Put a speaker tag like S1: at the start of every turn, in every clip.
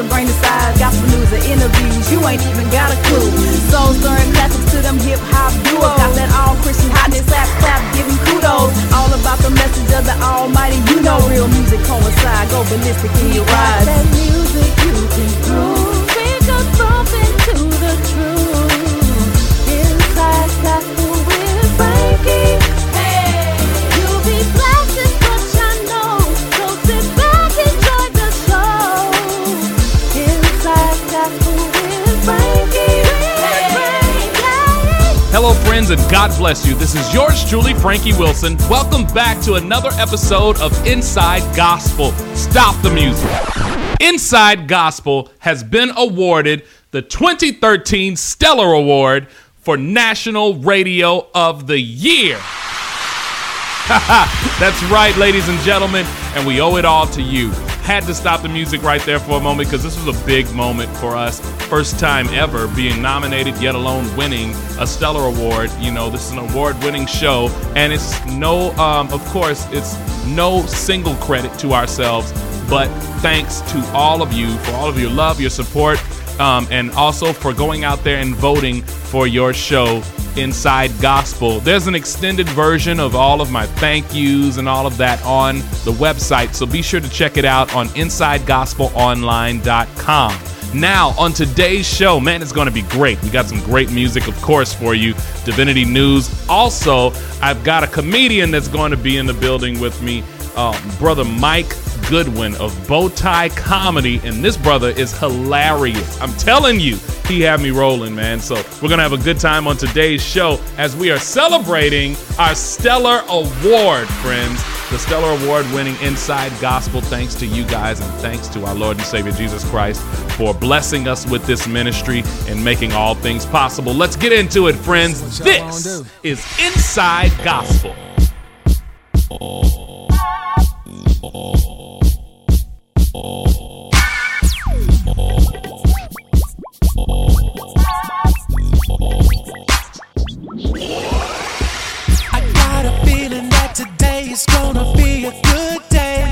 S1: some brain inside. Gospel news and interviews, you ain't even got a clue. Soul stirring classics to them hip hop duos. Got that all Christian hotness, slap, slap, giving kudos. All about the message of the Almighty. You know real music coincide. Go ballistic in your ride.
S2: That music you can groove. Think of something to the truth. Inside
S3: Hello, friends, and God bless you. This is yours truly, Frankie Wilson. Welcome back to another episode of Inside Gospel. Stop the music. Inside Gospel has been awarded the 2013 Stellar Award for National Radio of the Year. That's right, ladies and gentlemen, and we owe it all to you. Had to stop the music right there for a moment because this was a big moment for us. First time ever being nominated, yet alone winning a Stellar Award. You know, this is an award winning show, and it's no, um, of course, it's no single credit to ourselves, but thanks to all of you for all of your love, your support, um, and also for going out there and voting for your show Inside Gospel. There's an extended version of all of my thank yous and all of that on the website, so be sure to check it out on InsideGospelOnline.com. Now, on today's show, man, it's going to be great. We got some great music, of course, for you. Divinity News. Also, I've got a comedian that's going to be in the building with me, uh, Brother Mike Goodwin of Bowtie Comedy, and this brother is hilarious. I'm telling you, he had me rolling, man. So we're gonna have a good time on today's show as we are celebrating our Stellar Award, friends. The Stellar Award winning Inside Gospel, thanks to you guys and thanks to our Lord and Savior Jesus Christ for blessing us with this ministry and making all things possible. Let's get into it, friends. This is Inside Gospel. Oh.
S4: I got a feeling that today is gonna be a good day.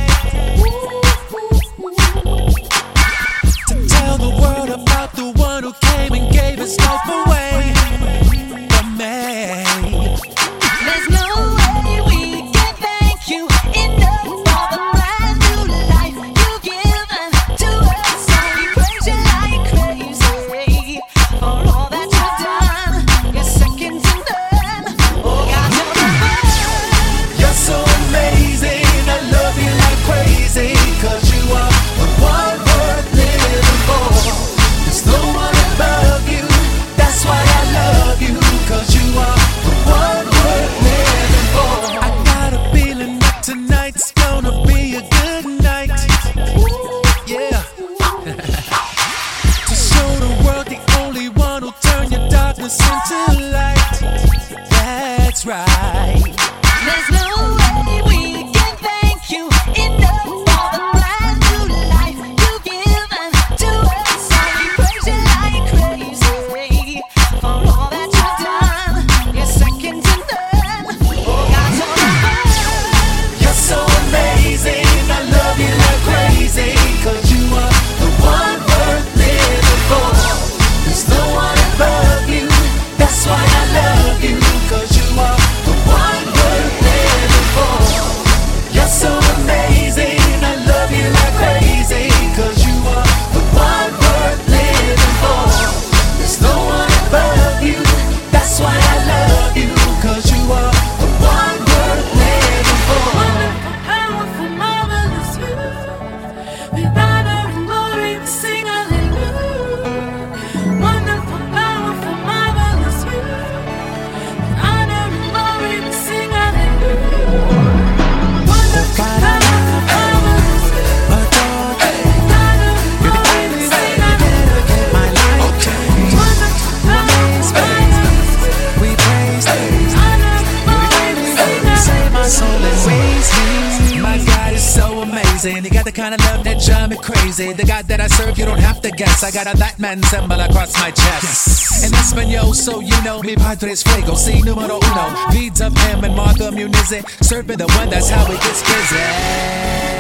S4: Serving the one, that's how it gets busy.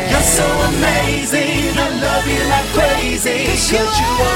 S4: You're so amazing, I love you like crazy. Cause you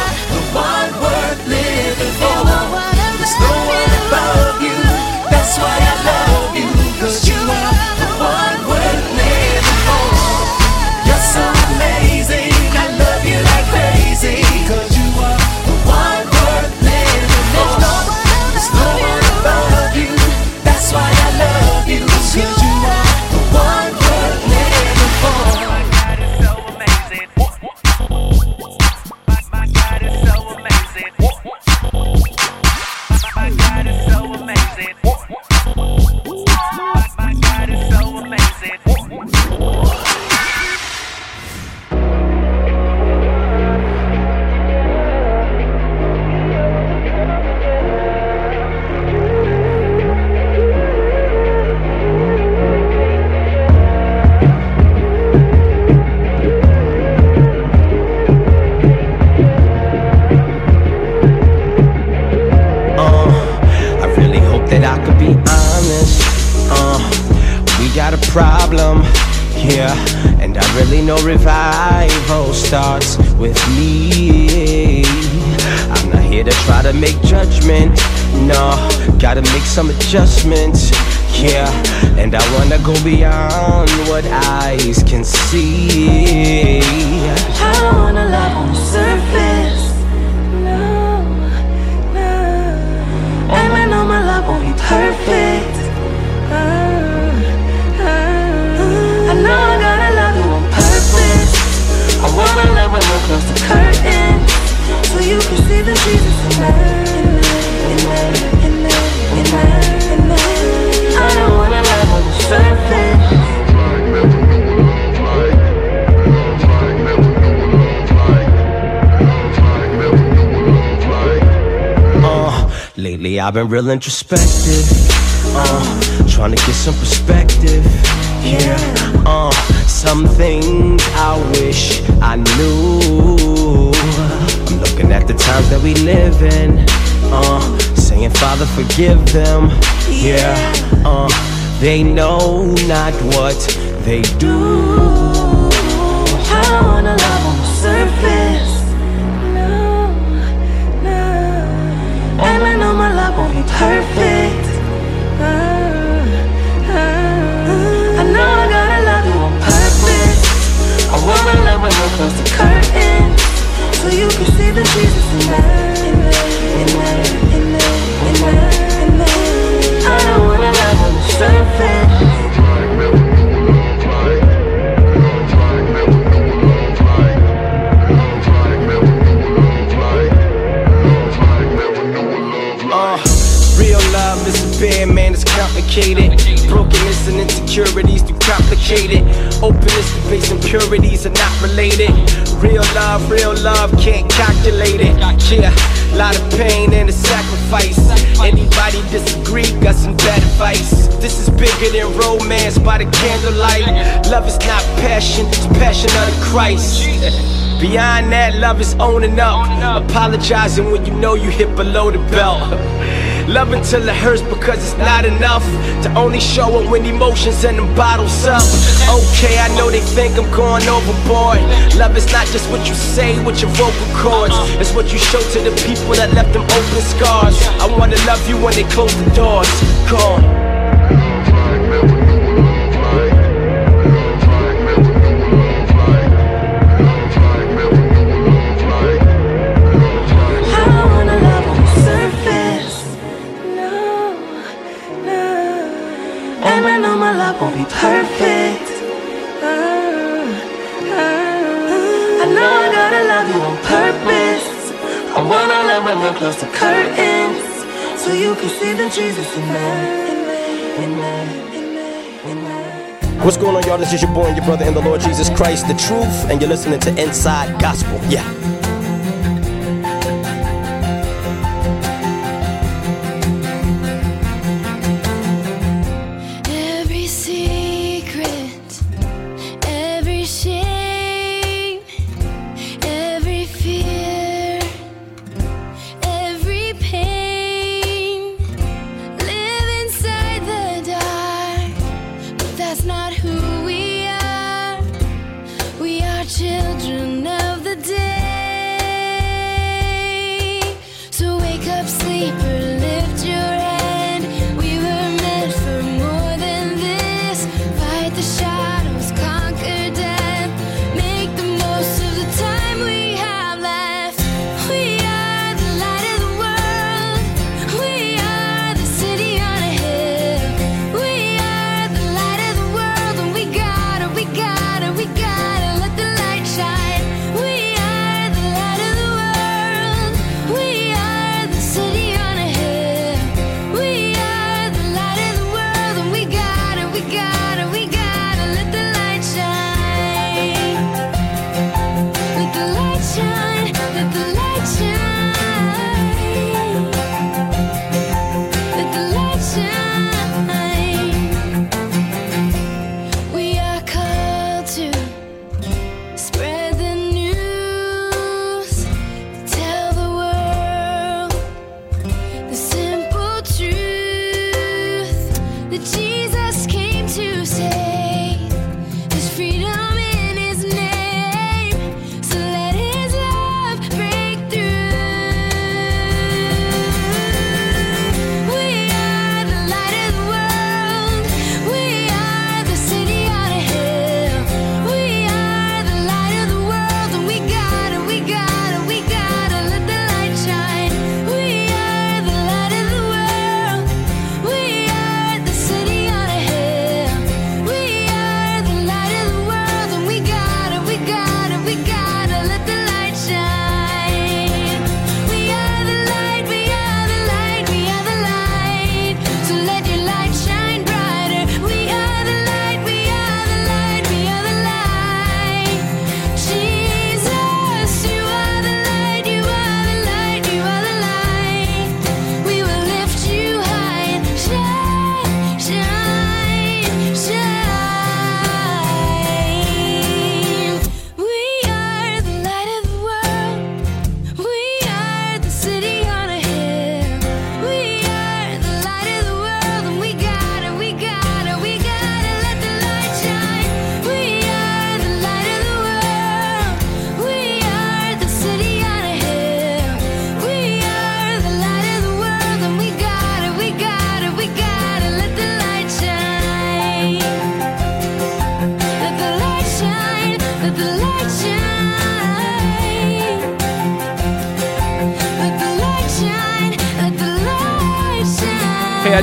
S5: lately I've been real introspective. Uh, trying to get some perspective. Yeah. Uh, some things I wish I knew. I'm looking at the times that we live in. Uh, saying, Father, forgive them. Yeah. Uh, they know not what they do.
S6: I wanna love on the surface. Perfect. Uh, uh. I know I gotta love you on purpose. I wanna love when we're close to curtain, so you can see the Jesus in there, in there, in there, in there, in there. I don't wanna love on the surface.
S5: Complicated. Brokenness and insecurities too complicated. Openness to base impurities are not related. Real love, real love, can't calculate it. Yeah, lot of pain and a sacrifice. Anybody disagree, got some bad advice. This is bigger than romance by the candlelight. Love is not passion, it's passion of the Christ. Beyond that, love is owning up. Apologizing when you know you hit below the belt. Love until it hurts because it's not enough to only show it when emotions and them bottles up. Okay, I know they think I'm going overboard. Love is not just what you say with your vocal cords, it's what you show to the people that left them open scars. I wanna love you when they close the doors. Gone.
S6: Won't be perfect. I know I gotta love you on purpose. I wanna love when we're close to curtains, so you can see the Jesus in there, in there.
S5: What's going on, y'all? This is your boy and your brother in the Lord Jesus Christ, the truth, and you're listening to Inside Gospel. Yeah.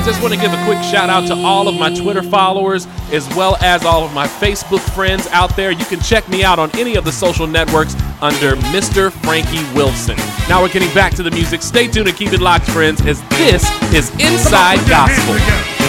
S3: I just want to give a quick shout out to all of my Twitter followers as well as all of my Facebook friends out there. You can check me out on any of the social networks under Mr. Frankie Wilson. Now we're getting back to the music. Stay tuned and keep it locked, friends, as this is Inside Gospel.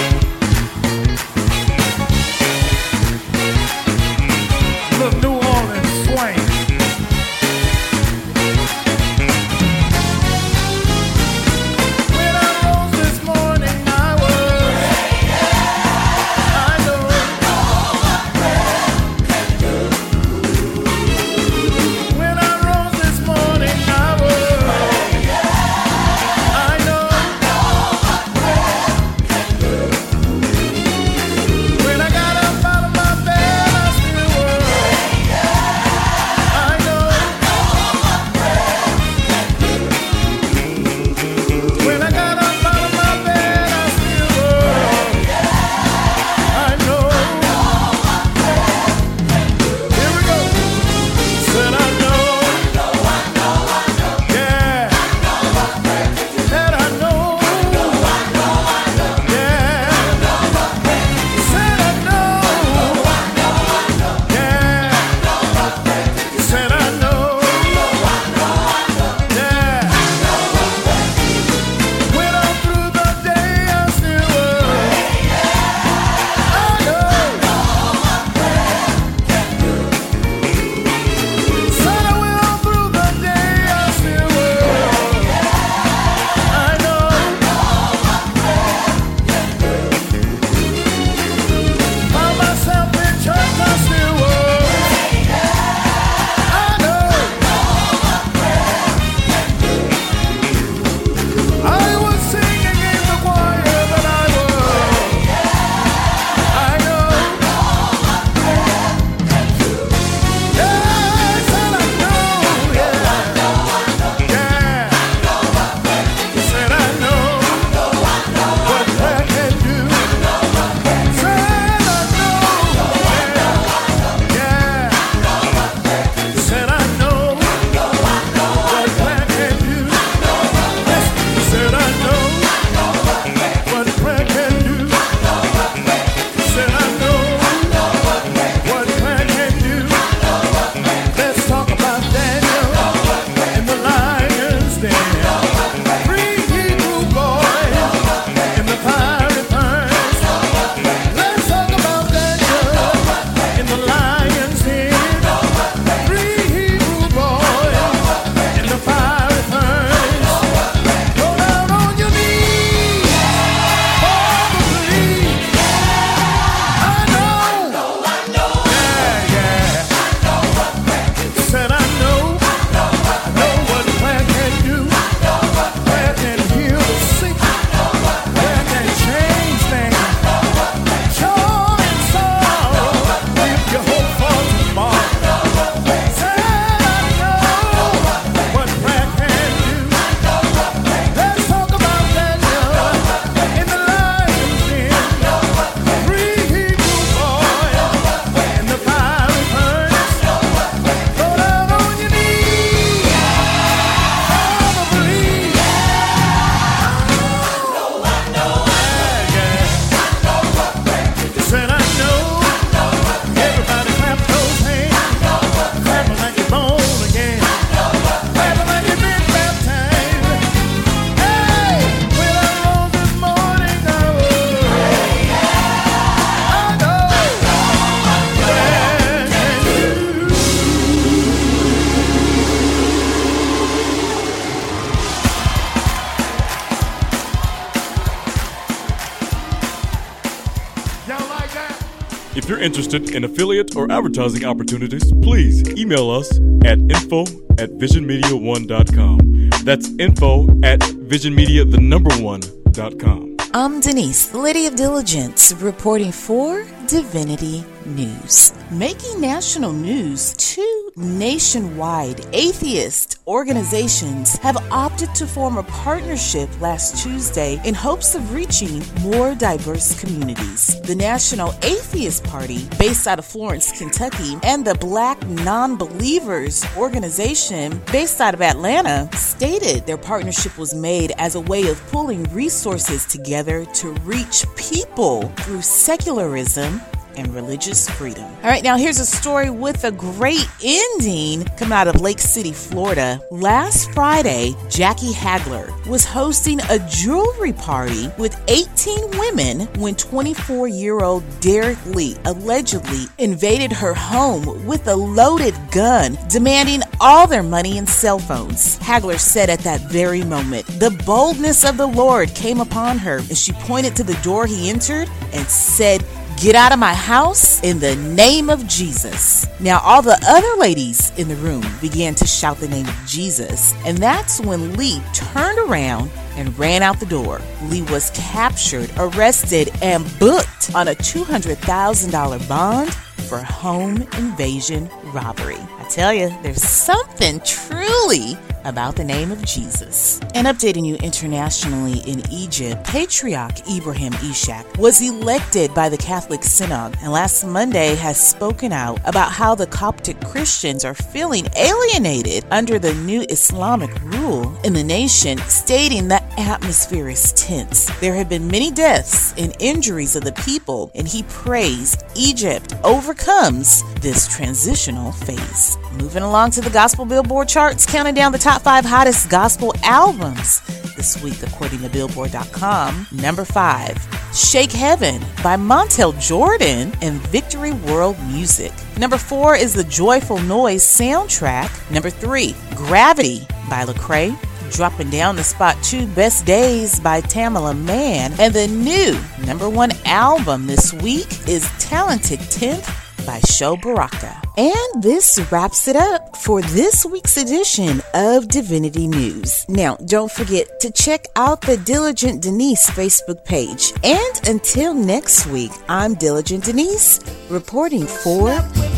S7: Interested in affiliate or advertising opportunities, please email us at info at visionmedia1.com. That's info at visionmedia, the number one.com.
S8: I'm Denise, Lady of Diligence, reporting for Divinity News. Making national news, two nationwide atheist organizations have opted to form a partnership last Tuesday in hopes of reaching more diverse communities. The National Atheist Party, based out of Florence, Kentucky, and the Black Non Believers organization, based out of Atlanta, stated their partnership was made as a way of pulling resources together to reach people through secularism and religious freedom. All right, now here's a story with a great ending coming out of Lake City, Florida. Last Friday, Jackie Hagler was hosting a jewelry party with 18 women when 24 year old Derek Lee allegedly invaded her home with a loaded gun, demanding all their money and cell phones. Hagler said at that very moment, the boldness of the Lord came upon her as she pointed to the door he entered and said, Get out of my house in the name of Jesus. Now, all the other ladies in the room began to shout the name of Jesus, and that's when Lee turned around and ran out the door. Lee was captured, arrested, and booked on a $200,000 bond for home invasion robbery. I tell you, there's something truly about the name of Jesus. And updating you internationally in Egypt, Patriarch Ibrahim Ishak was elected by the Catholic Synod and last Monday has spoken out about how the Coptic Christians are feeling alienated under the new Islamic rule in the nation, stating the atmosphere is tense. There have been many deaths and injuries of the people, and he prays Egypt overcomes this transitional phase. Moving along to the Gospel Billboard charts, counting down the top five hottest gospel albums this week, according to Billboard.com. Number five, Shake Heaven by Montel Jordan and Victory World Music. Number four is the Joyful Noise soundtrack. Number three, Gravity by Lecrae. Dropping down the spot two Best Days by Tamela Mann. And the new number one album this week is Talented 10th by Sho Baraka. And this wraps it up for this week's edition of Divinity News. Now, don't forget to check out the Diligent Denise Facebook page. And until next week, I'm Diligent Denise reporting for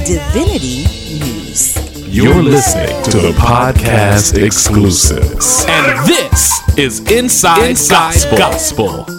S8: Divinity News.
S3: You're listening to the podcast exclusives. And this is Inside,
S9: Inside
S3: Gospel.
S9: Let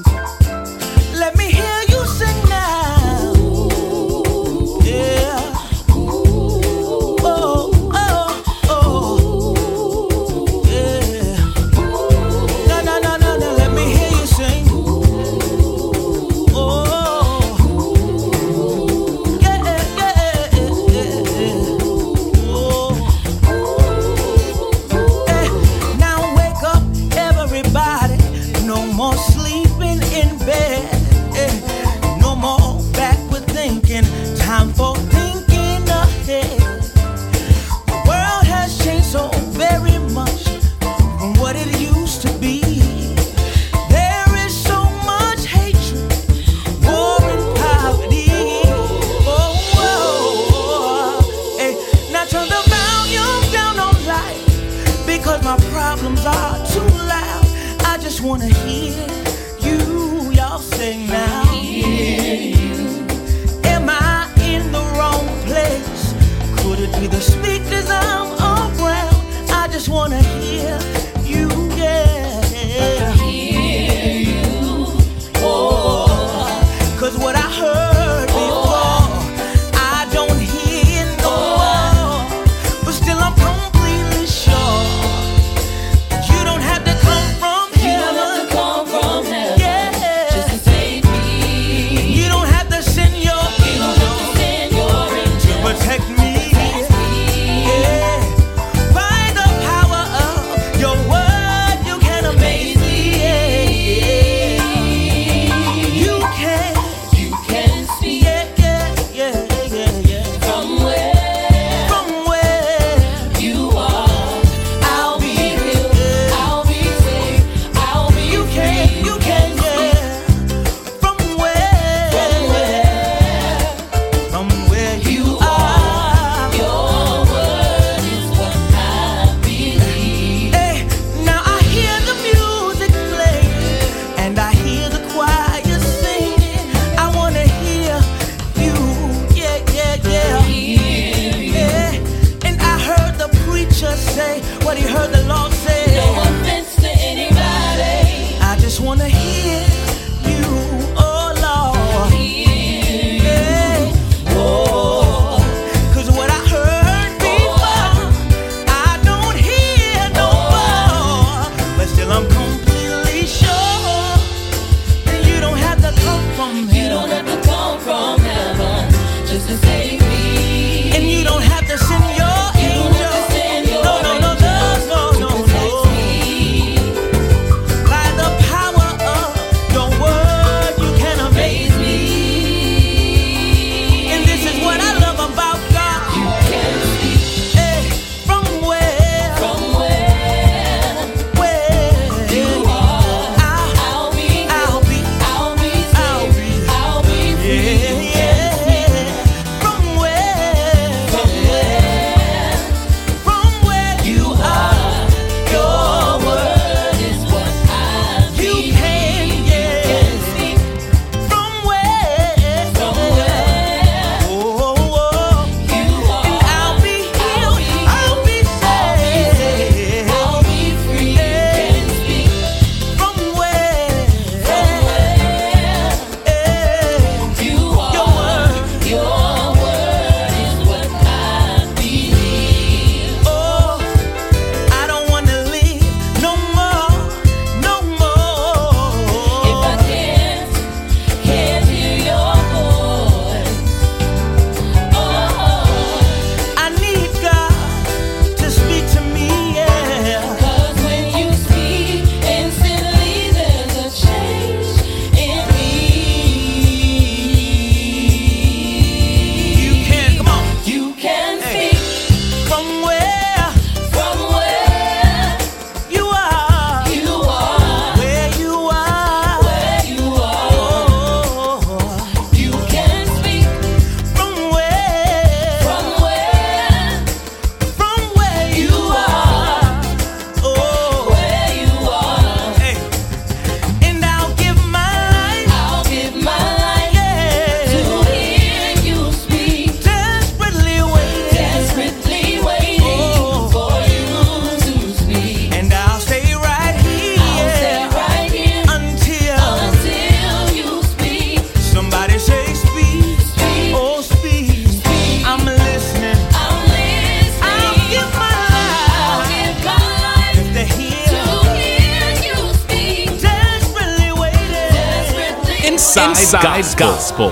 S3: Gospel.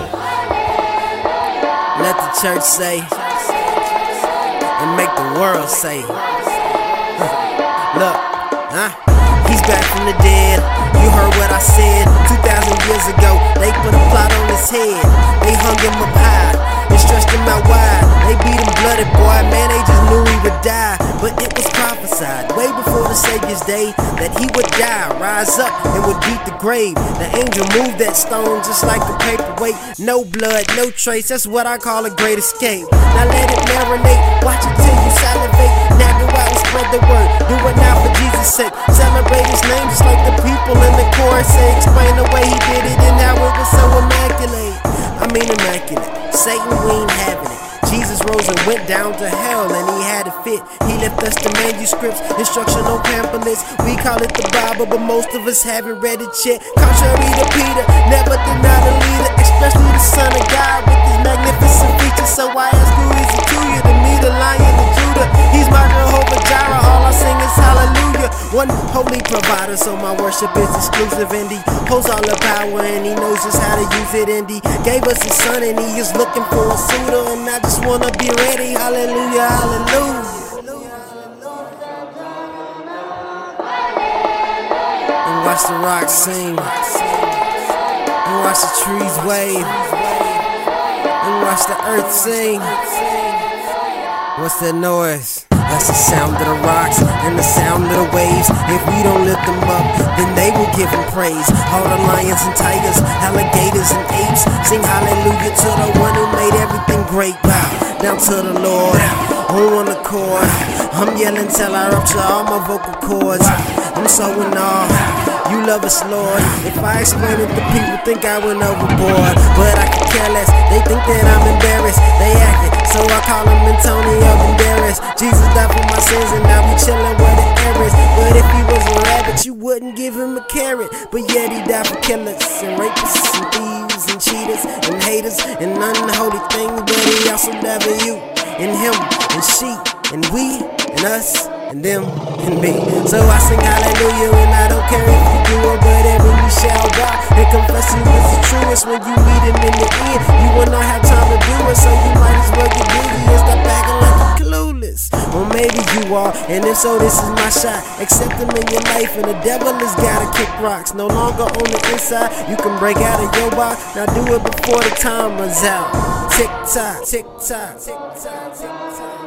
S10: Let the church say and make the world say. Look, huh? He's back from the dead. You heard what I said 2,000 years ago. They put a plot on his head. They hung him up high and stretched him out wide. They beat him bloody, boy. Man, they just knew he would die. But it was prophesied way before the Savior's day that he would die, rise up, and would beat the grave. The angel moved that stone just like a paperweight. No blood, no trace. That's what I call a great escape. Now let it marinate. Watch it till you salivate. Now go out and spread the word. Do it now for Jesus' sake. Celebrate his name just like the people in the chorus say. Explain the way he did it and how it was so immaculate. I mean immaculate. Satan, we ain't having it. Jesus rose and went down to hell and he had a fit. He left us the manuscripts, instructional pamphlets. We call it the Bible, but most of us haven't read it yet. Contrary to Peter, never deny the leader, especially the Son of God with his magnificent features. So I ask who is it to you? To me, the Lion my Jehovah Jireh. All I sing is hallelujah. One holy provider, so my worship is exclusive. And he holds all the power and he knows just how to use it. And he gave us his son and he is looking for a suitor. And I just wanna be ready. Hallelujah, hallelujah. And watch the rocks sing. And watch the trees wave. And watch the earth sing. What's that noise? That's the sound of the rocks and the sound of the waves. If we don't lift them up, then they will give him praise. All the lions and tigers, alligators and apes sing hallelujah to the one who made everything great. Bow down to the Lord. On the accord. I'm yelling till I rupture all my vocal cords. I'm so in awe. You love us, Lord. If I explain it, the people think I went overboard. But I can care less. They think that I'm embarrassed. They acting, so I call him Antonio Banderas. Jesus died for my sins, and now we chillin' where the air is. But if he was a rabbit, you wouldn't give him a carrot. But yet he died for killers and rapists and thieves and cheaters and haters and unholy things. But he also for you and him and she and we and us and them and me. So I sing hallelujah and I don't care if you do but every knee shall bow and confess he was the truest when you meet him in the end. You will not have time to do it, so you might as well get busy and stop acting clueless. Maybe you are, and if so, this is my shot. Accept him in your life, and the devil has gotta kick rocks. No longer on the inside, you can break out of your box. Now do it before the time runs out. Tick tock, tick tock, tick tock, tick tock.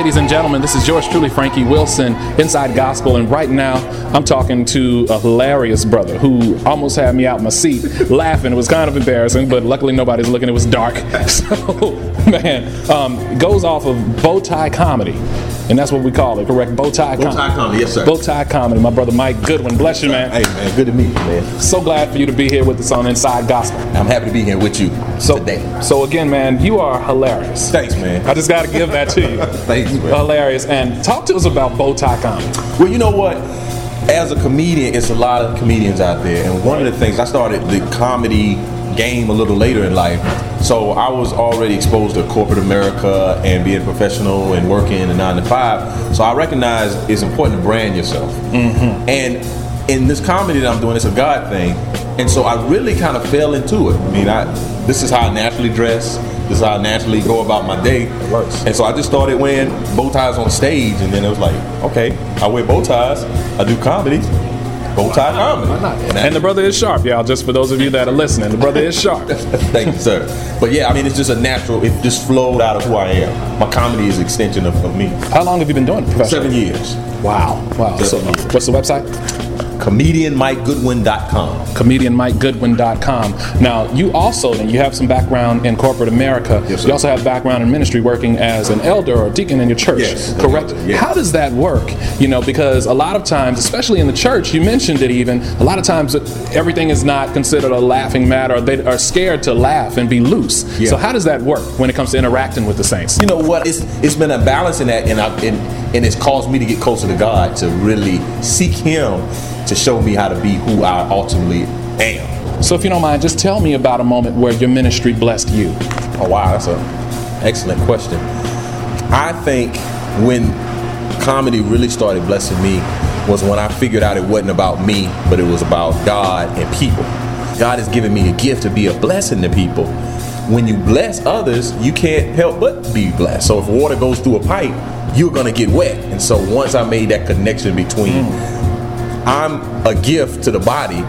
S11: Ladies and gentlemen, this is yours truly, Frankie Wilson, Inside Gospel, and right now I'm talking to a hilarious brother who almost had me out my seat laughing. It was kind of embarrassing, but luckily nobody's looking. It was dark. So, man, um, goes off of bow tie Comedy, and that's what we call it, correct? Bowtie Comedy.
S12: Bowtie Comedy, yes, sir.
S11: Bowtie Comedy. My brother Mike Goodwin, bless you, man.
S12: Hey, man, good to meet you, man.
S11: So glad for you to be here with us on Inside Gospel.
S12: I'm happy to be here with you
S11: So,
S12: today.
S11: so again, man, you are hilarious.
S12: Thanks, man.
S11: I just got to give that to you.
S12: Thanks, man.
S11: hilarious. And talk to us about Bowtie Comedy.
S12: Well, you know what? As a comedian, it's a lot of comedians out there, and one of the things I started the comedy game a little later in life. So I was already exposed to corporate America and being professional and working in a nine to five. So I recognize it's important to brand yourself. Mm-hmm. And in this comedy that I'm doing, it's a God thing, and so I really kind of fell into it. I mean, I this is how I naturally dress. This is how I naturally go about my day. And so I just started wearing bow ties on stage, and then it was like, okay, I wear bow ties. I do comedy. Bow tie comedy. And
S11: And the brother is sharp, y'all. Just for those of you that are listening, the brother is sharp.
S12: Thank you, sir. But yeah, I mean, it's just a natural. It just flowed out of who I am. My comedy is an extension of, of me.
S11: How long have you been doing it professionally?
S12: Seven years.
S11: Wow. Wow. So,
S12: Seven years.
S11: what's the website?
S12: ComedianMikeGoodwin.com.
S11: ComedianMikeGoodwin.com. Now, you also, and you have some background in corporate America.
S12: Yes,
S11: you also have background in ministry, working as an elder or deacon in your church.
S12: Yes,
S11: correct.
S12: yes.
S11: How does that work? You know, because a lot of times, especially in the church, you mentioned it even. A lot of times, everything is not considered a laughing matter. They are scared to laugh and be loose.
S12: Yeah.
S11: So, how does that work when it comes to interacting with the saints?
S12: You know what? It's it's been a balance in that, and I, and and it's caused me to get closer to God to really seek Him to show me how to be who I ultimately am.
S11: So, if you don't mind, just tell me about a moment where your ministry blessed you.
S12: Oh wow, that's an excellent question. I think when comedy really started blessing me was when I figured out it wasn't about me, but it was about God and people. God has given me a gift to be a blessing to people. When you bless others, you can't help but be blessed. So if water goes through a pipe, you're gonna get wet. And so once I made that connection between mm. I'm a gift to the body,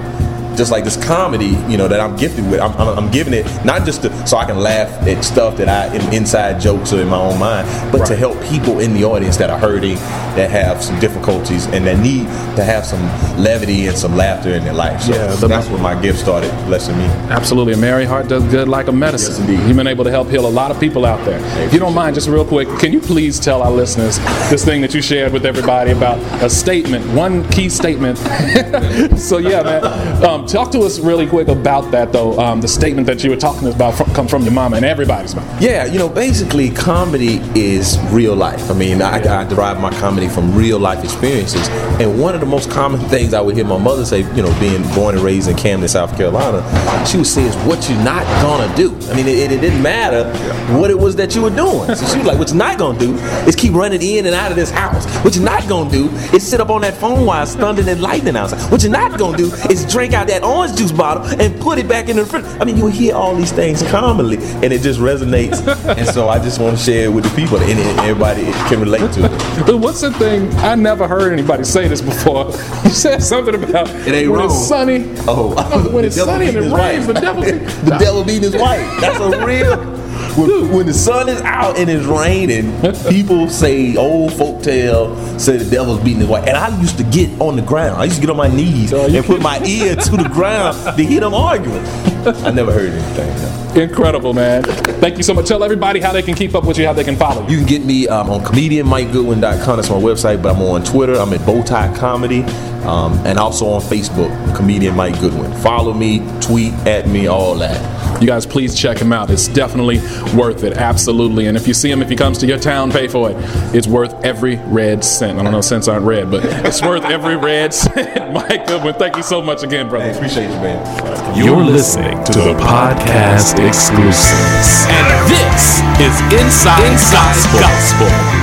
S12: just like this comedy, you know, that I'm gifted with. I'm, I'm, I'm giving it not just to, so I can laugh at stuff that I am inside jokes or in my own mind, but to help people in the audience that are hurting, that have some difficulties, and that need to have some levity and some laughter in their life. So
S11: Yeah,
S12: that's where my gift started blessing me.
S11: Absolutely. A merry heart does good like a medicine.
S12: Yes, indeed.
S11: You've been able to help heal a lot of people out there. If you don't mind, just real quick, can you please tell our listeners this thing that you shared with everybody about a statement, one key statement? so, yeah, man. Um, talk to us really quick about that, though. Um, the statement that you were talking about from, come from your mama and everybody's mama.
S12: Yeah, you know, basically, comedy is real life. I mean, I, I derive my comedy from real life experiences. And one of the most common things I would hear my mother say, you know, being born and raised in Camden, South Carolina, she would say is, What you not gonna do? I mean, it, it didn't matter what it was that you were doing. So she was like, What you not gonna do is keep running in and out of this house. What you not gonna do is sit up on that phone while it's thundering and lightning outside. What you're not gonna do is drink out that orange juice bottle and put it back in the fridge. I mean, you hear all these things commonly, and it just resonates. and so I just want to share it with the people, and, everybody can relate to it.
S11: But what's the thing? I never heard anybody say this before. You said something about
S12: It ain't
S11: when
S12: wrong.
S11: it's sunny.
S12: Oh,
S11: when it's sunny and it rains, the devil.
S12: the devil beating his wife. That's a real. When, when the sun is out and it's raining, people say old folk tale say the devil's beating his wife. And I used to get on the ground. I used to get on my knees and put my ear to the ground to hear them arguing. I never heard anything.
S11: Incredible, man. Thank you so much. Tell everybody how they can keep up with you, how they can follow you.
S12: You can get me um, on comedianmikegoodwin.com. That's my website, but I'm on Twitter. I'm at Bowtie Comedy. Um, and also on Facebook, Comedian Mike Goodwin. Follow me, tweet at me, all that.
S11: You guys, please check him out. It's definitely worth it. Absolutely. And if you see him, if he comes to your town, pay for it. It's worth every red cent. I don't know, cents aren't red, but it's worth every red cent. Mike Goodwin, thank you so much again, brother.
S12: appreciate you, man.
S2: You're listening to the podcast exclusives. And this is Inside, Gospel. Gospel.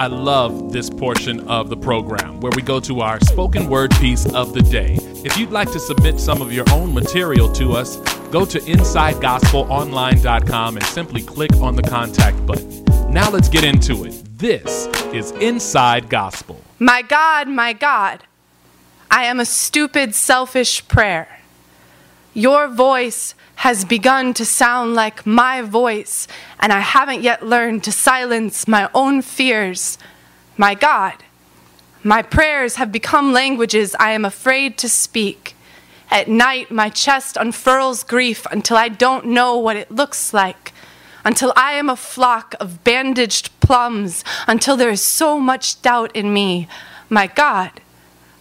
S3: I love this portion of the program where we go to our spoken word piece of the day. If you'd like to submit some of your own material to us, go to InsideGospelOnline.com and simply click on the contact button. Now let's get into it. This is Inside Gospel.
S13: My God, my God, I am a stupid, selfish prayer. Your voice has begun to sound like my voice, and I haven't yet learned to silence my own fears. My God, my prayers have become languages I am afraid to speak. At night, my chest unfurls grief until I don't know what it looks like, until I am a flock of bandaged plums, until there is so much doubt in me. My God,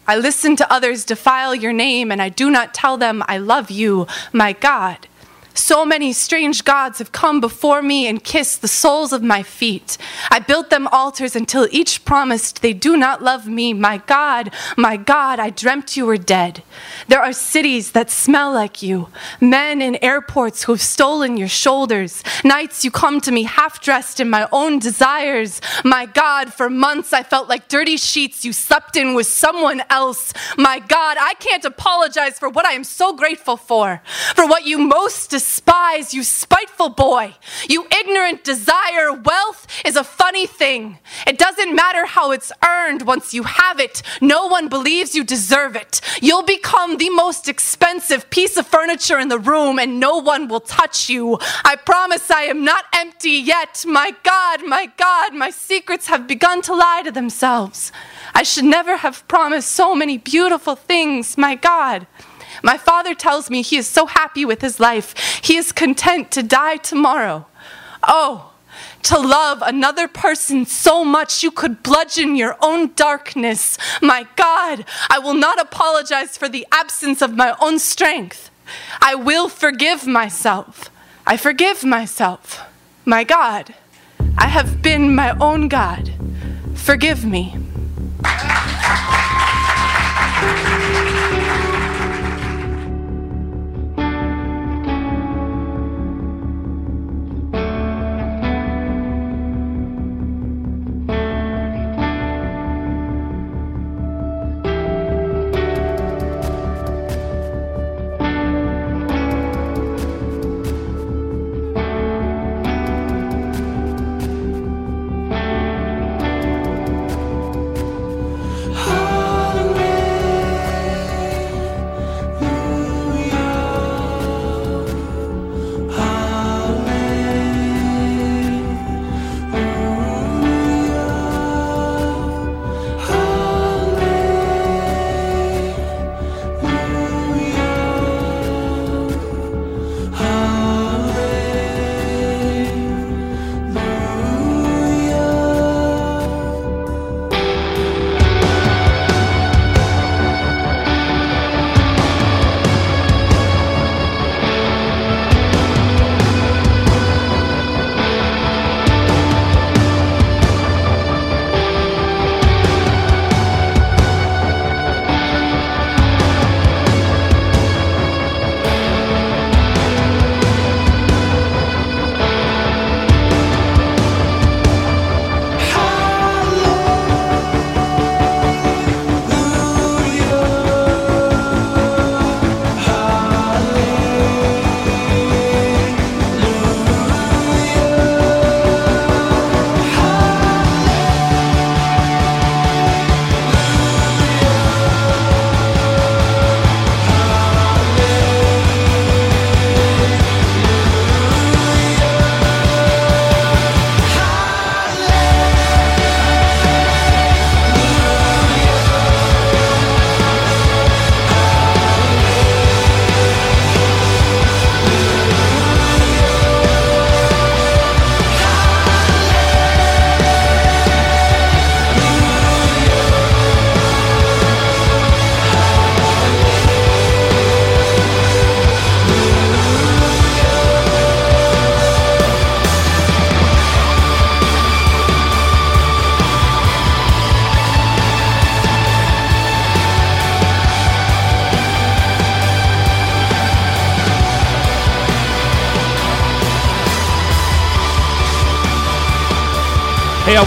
S13: I listen to others defile your name, and I do not tell them I love you, my God. So many strange gods have come before me and kissed the soles of my feet. I built them altars until each promised they do not love me. My God, my God, I dreamt you were dead. There are cities that smell like you, men in airports who have stolen your shoulders. Nights you come to me half dressed in my own desires. My God, for months I felt like dirty sheets you slept in with someone else. My God, I can't apologize for what I am so grateful for, for what you most you spiteful boy. You ignorant desire. Wealth is a funny thing. It doesn't matter how it's earned once you have it. No one believes you deserve it. You'll become the most expensive piece of furniture in the room and no one will touch you. I promise I am not empty yet. My God, my God, my secrets have begun to lie to themselves. I should never have promised so many beautiful things. My God. My father tells me he is so happy with his life, he is content to die tomorrow. Oh, to love another person so much you could bludgeon your own darkness. My God, I will not apologize for the absence of my own strength. I will forgive myself. I forgive myself. My God, I have been my own God. Forgive me.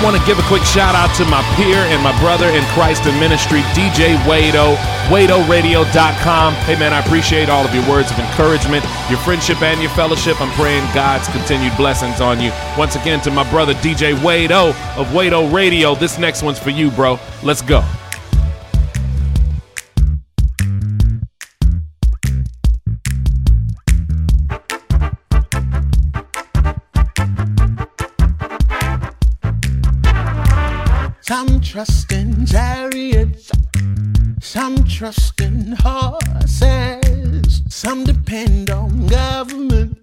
S3: want to give a quick shout out to my peer and my brother in Christ and ministry, DJ Wado, WadoRadio.com. Hey, man, I appreciate all of your words of encouragement, your friendship, and your fellowship. I'm praying God's continued blessings on you. Once again, to my brother, DJ Wado of Wado Radio, this next one's for you, bro. Let's go.
S9: Some trust in horses, some depend on government.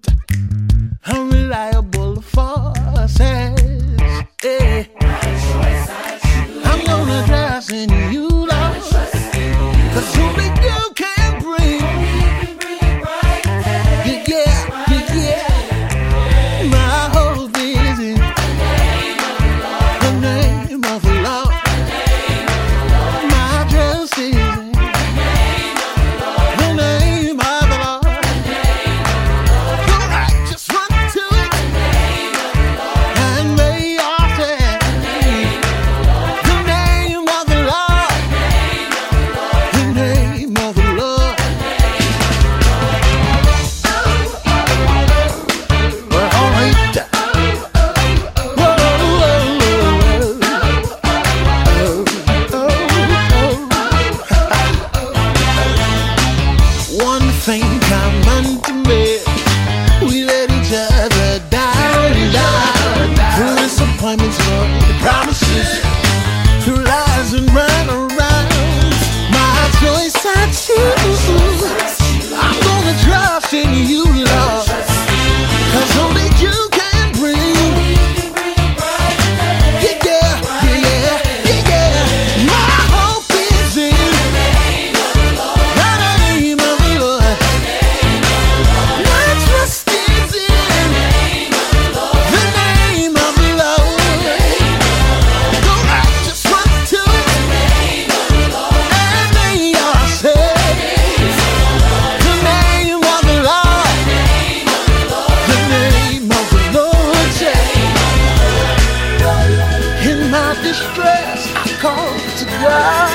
S9: Yeah.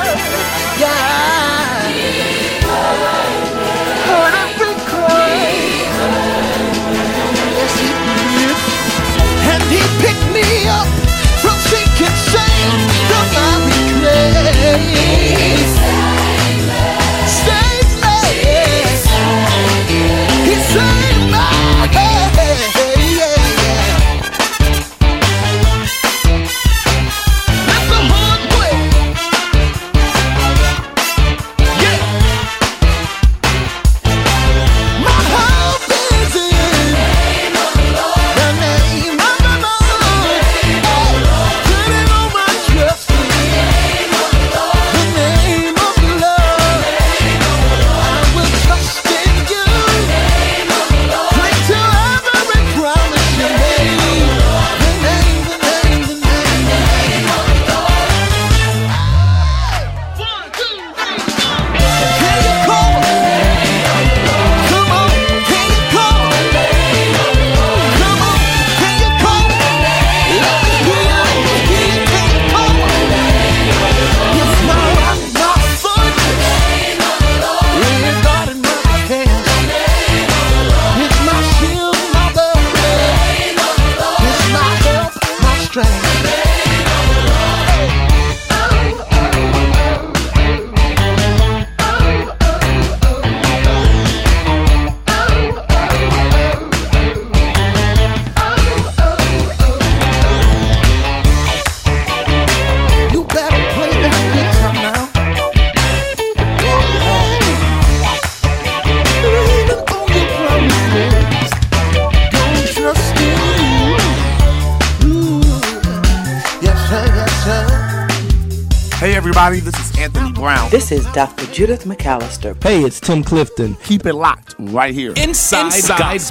S14: everybody. This is Anthony. Brown.
S15: This is Dr. Judith McAllister.
S16: Hey, it's Tim Clifton.
S14: Keep it locked right here.
S3: Inside,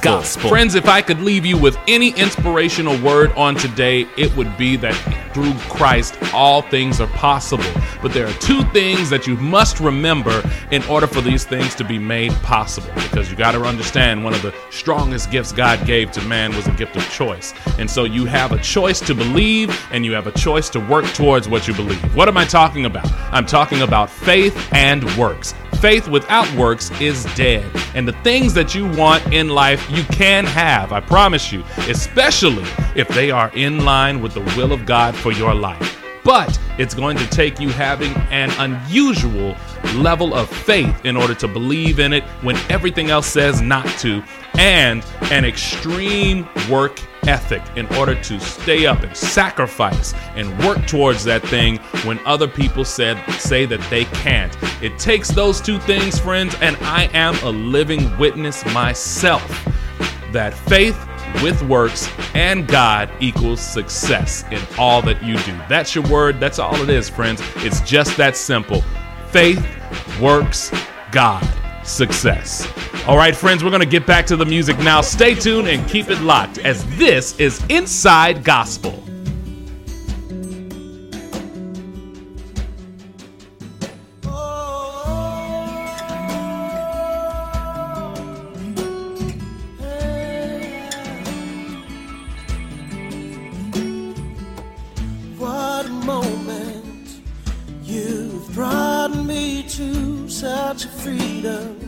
S3: gospel. Friends, if I could leave you with any inspirational word on today, it would be that through Christ, all things are possible. But there are two things that you must remember in order for these things to be made possible. Because you got to understand, one of the strongest gifts God gave to man was a gift of choice. And so you have a choice to believe and you have a choice to work towards what you believe. What am I talking about? I'm talking about faith and works. Faith without works is dead. And the things that you want in life, you can have, I promise you, especially if they are in line with the will of God for your life. But it's going to take you having an unusual level of faith in order to believe in it when everything else says not to, and an extreme work ethic in order to stay up and sacrifice and work towards that thing when other people said say that they can't. It takes those two things, friends, and I am a living witness myself that faith with works and God equals success in all that you do. That's your word. That's all it is, friends. It's just that simple. Faith, works, God, success. All right, friends, we're going to get back to the music now. Stay tuned and keep it locked as this is Inside Gospel.
S9: Freedom.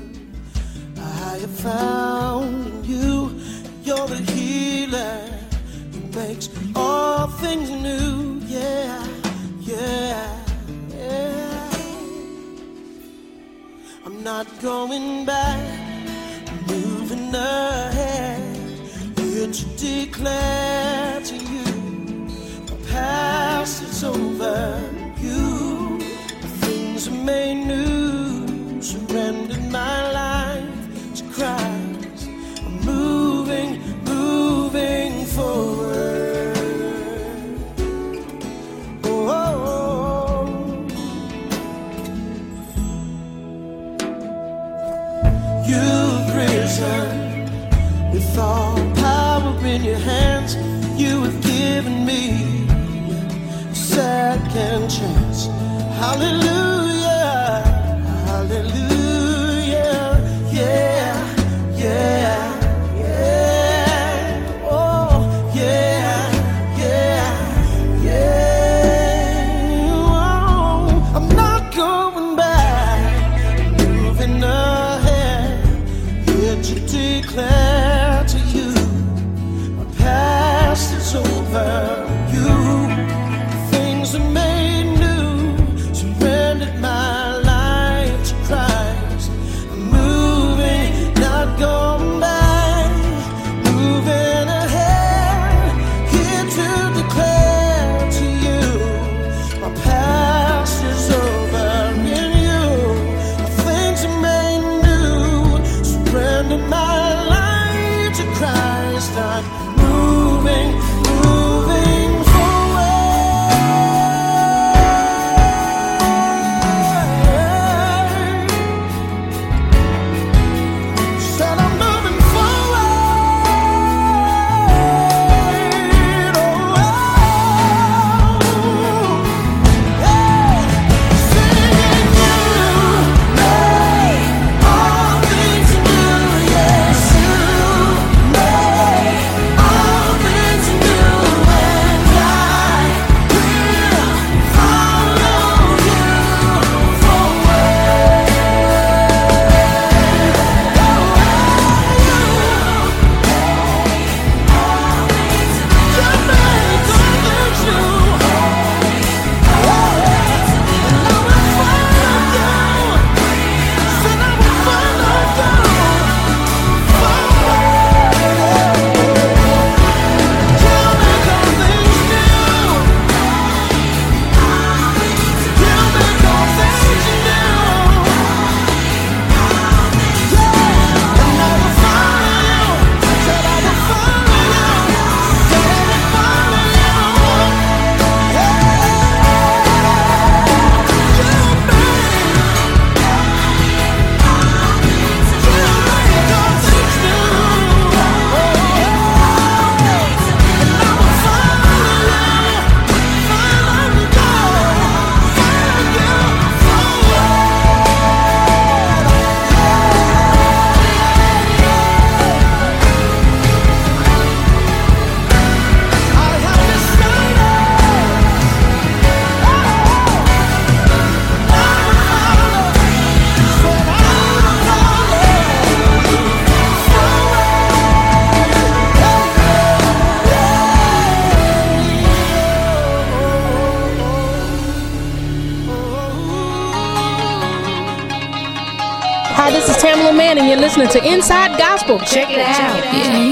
S14: Listening to Inside Gospel. Check it out.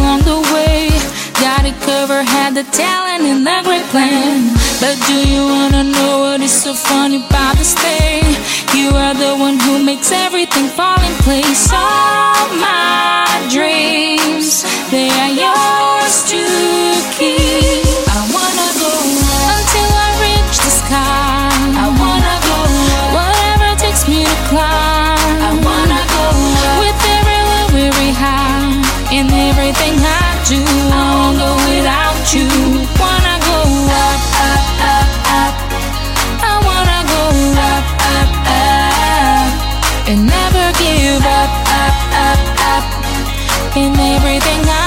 S2: Along the way. Got it covered, had the talent and the great plan. But do you wanna know what is so funny about this thing? You are the one who makes everything fall in place. All my dreams, they are yours to keep. I wanna go until I reach the sky. I wanna go takes me to climb. Do. I go without you. Wanna go up, up, up. I wanna go up, up, up, and never give up, up, up, up. In everything I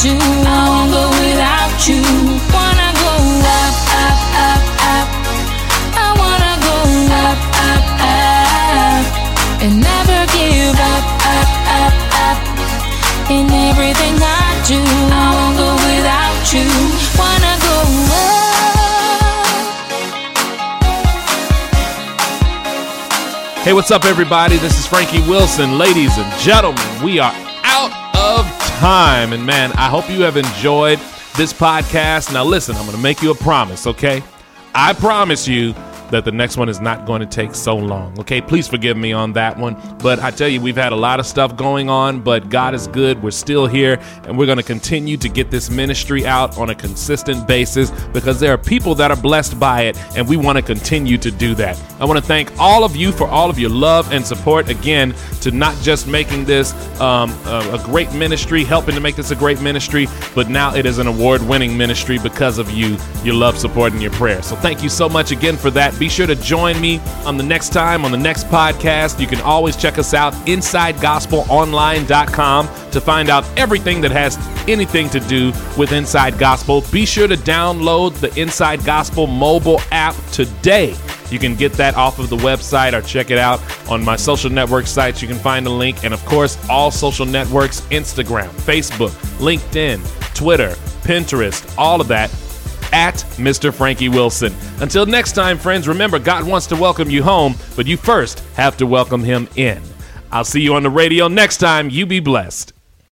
S2: do. I won't go without you. Wanna go up, up, up, up. I wanna go up, up, up, and never give up, up, up, up. In everything I do, I won't go without you. Wanna go up.
S3: Hey, what's up, everybody? This is Frankie Wilson. Ladies and gentlemen, we are out of time. And man, I hope you have enjoyed this podcast. Now, listen, I'm going to make you a promise, okay? I promise you that the next one is not going to take so long, okay? Please forgive me on that one. But I tell you, we've had a lot of stuff going on, but God is good. We're still here, and we're going to continue to get this ministry out on a consistent basis because there are people that are blessed by it, and we want to continue to do that. I want to thank all of you for all of your love and support again to not just making this um, a, a great ministry, helping to make this a great ministry, but now it is an award winning ministry because of you, your love, support, and your prayer. So thank you so much again for that. Be sure to join me on the next time on the next podcast. You can always check us out InsideGospelOnline.com to find out everything that has anything to do with Inside Gospel. Be sure to download the Inside Gospel mobile app today. You can get that off of the website or check it out on my social network sites. You can find a link. And of course, all social networks Instagram, Facebook, LinkedIn, Twitter, Pinterest, all of that at Mr. Frankie Wilson. Until next time, friends, remember God wants to welcome you home, but you first have to welcome him in. I'll see you on the radio next time. You be blessed.